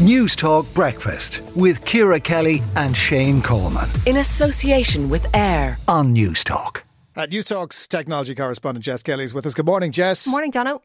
News Talk Breakfast with Ciara Kelly and Shane Coleman. In association with AIR on News Talk. Uh, News Talk's technology correspondent Jess Kelly is with us. Good morning, Jess. Good Morning, Jono.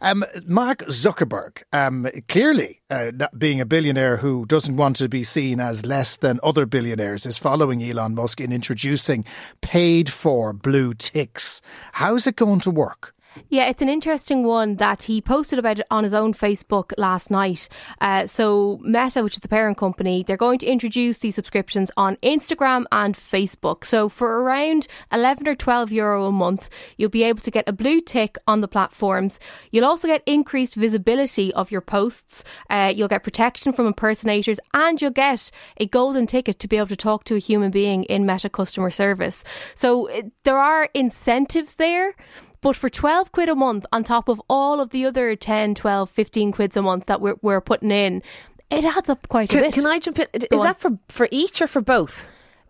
Um, Mark Zuckerberg, um, clearly uh, being a billionaire who doesn't want to be seen as less than other billionaires, is following Elon Musk in introducing paid for blue ticks. How's it going to work? Yeah, it's an interesting one that he posted about it on his own Facebook last night. Uh, so, Meta, which is the parent company, they're going to introduce these subscriptions on Instagram and Facebook. So, for around 11 or 12 euro a month, you'll be able to get a blue tick on the platforms. You'll also get increased visibility of your posts. Uh, you'll get protection from impersonators, and you'll get a golden ticket to be able to talk to a human being in Meta customer service. So, there are incentives there but for 12 quid a month, on top of all of the other 10, 12, 15 quids a month that we're, we're putting in, it adds up quite can, a bit. Can I jump in? Is Go that for, for each or for both?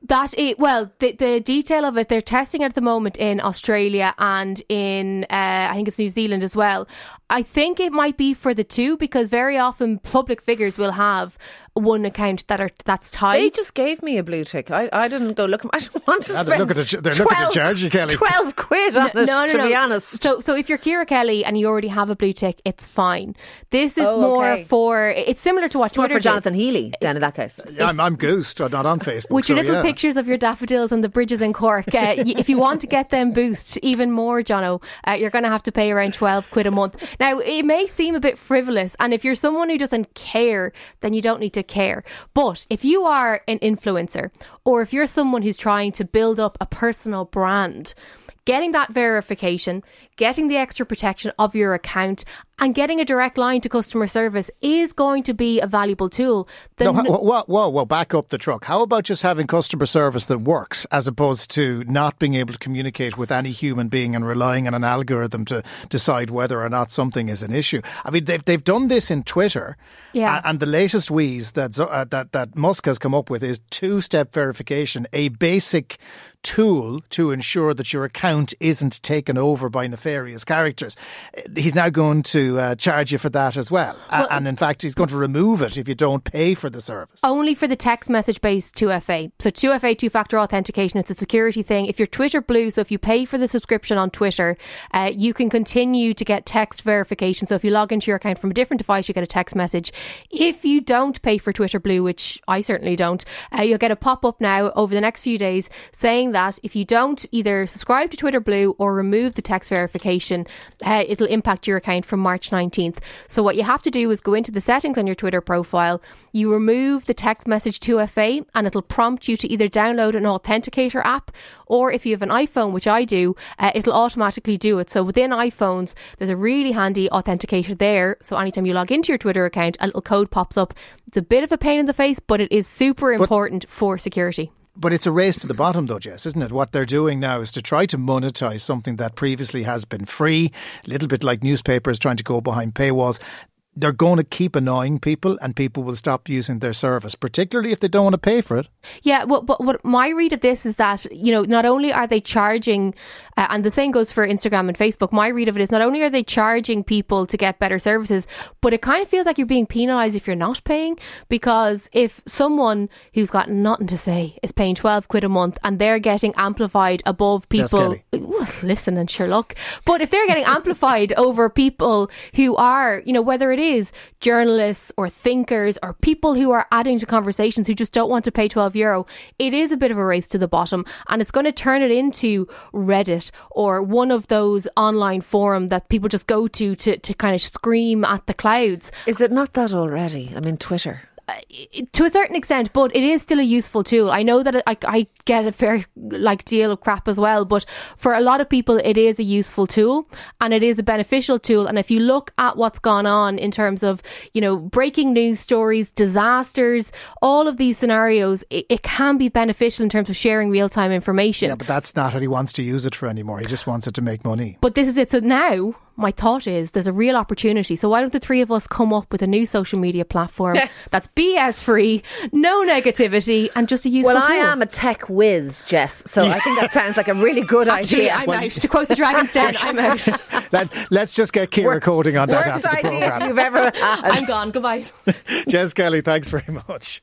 That it, well, the the detail of it, they're testing it at the moment in Australia and in uh, I think it's New Zealand as well. I think it might be for the two because very often public figures will have one account that are that's tied. They just gave me a blue tick. I, I didn't go look. I don't want to yeah, spend. They're looking to, they're 12, looking to charge you, Kelly. Twelve quid on no, it. No, no, to no. be honest. So so if you're Ciara Kelly and you already have a blue tick, it's fine. This is oh, more okay. for. It's similar to what it's Twitter for Jonathan did. Healy. Then in that case, yeah, I'm, I'm goosed. I'm not on Facebook. With your so, little yeah. pictures of your daffodils and the bridges in Cork, uh, if you want to get them boost even more, Jono, uh, you're going to have to pay around twelve quid a month. Now it may seem a bit frivolous, and if you're someone who doesn't care, then you don't need to care. But if you are an influencer, or if you're someone who's trying to build up a personal brand, getting that verification, getting the extra protection of your account, and getting a direct line to customer service is going to be a valuable tool. The no, whoa, whoa, whoa, back up the truck. How about just having customer service that works as opposed to not being able to communicate with any human being and relying on an algorithm to decide whether or not something is an issue? I mean, they've, they've done this in Twitter. Yeah. And the latest wheeze that, uh, that, that Musk has come up with is two step verification, a basic tool to ensure that your account isn't taken over by nefarious characters. He's now going to uh, charge you for that as well. well. And in fact, he's going to remove it if you don't pay for the service. Only for the text message based 2FA. So 2FA, two factor authentication, it's a security thing. If you're Twitter Blue, so if you pay for the subscription on Twitter, uh, you can continue to get text verification. So if you log into your account from a different device, you get a text message. If you don't pay for Twitter Blue, which I certainly don't, uh, you'll get a pop up now over the next few days saying that if you don't either subscribe to Twitter Blue or remove the text verification, uh, it'll impact your account from March 19th. So what you have to do is go into the settings on your Twitter profile, you remove the text message 2FA, and it'll prompt you to either download an authenticator app, or if you have an iPhone, which I do, uh, it'll automatically do it. So within iPhones, there's a really handy authenticator there. So anytime you log into your Twitter account, a little code pops up. It's a bit of a pain in the face, but it is super important but- for security. But it's a race to the bottom, though, Jess, isn't it? What they're doing now is to try to monetize something that previously has been free, a little bit like newspapers trying to go behind paywalls they're going to keep annoying people and people will stop using their service, particularly if they don't want to pay for it. Yeah, well, but what my read of this is that, you know, not only are they charging, uh, and the same goes for Instagram and Facebook, my read of it is not only are they charging people to get better services, but it kind of feels like you're being penalised if you're not paying. Because if someone who's got nothing to say is paying 12 quid a month and they're getting amplified above people, listen and Sherlock, but if they're getting amplified over people who are, you know, whether it is journalists or thinkers or people who are adding to conversations who just don't want to pay 12 euro, it is a bit of a race to the bottom and it's going to turn it into Reddit or one of those online forum that people just go to to, to kind of scream at the clouds. Is it not that already? I mean, Twitter to a certain extent, but it is still a useful tool. I know that I, I get a fair like deal of crap as well, but for a lot of people, it is a useful tool and it is a beneficial tool. And if you look at what's gone on in terms of you know breaking news stories, disasters, all of these scenarios, it, it can be beneficial in terms of sharing real time information. Yeah, but that's not what he wants to use it for anymore. He just wants it to make money. But this is it. So now my thought is there's a real opportunity. So why don't the three of us come up with a new social media platform that's BS free, no negativity, and just a useful Well, I tool? am a tech whiz, Jess, so I think that sounds like a really good Actually, idea. I'm out. To quote the Dragon's Den, I'm out. Let, let's just get Ciara coding on that Worst after the idea programme. you've ever had. I'm gone. Goodbye. Jess Kelly, thanks very much.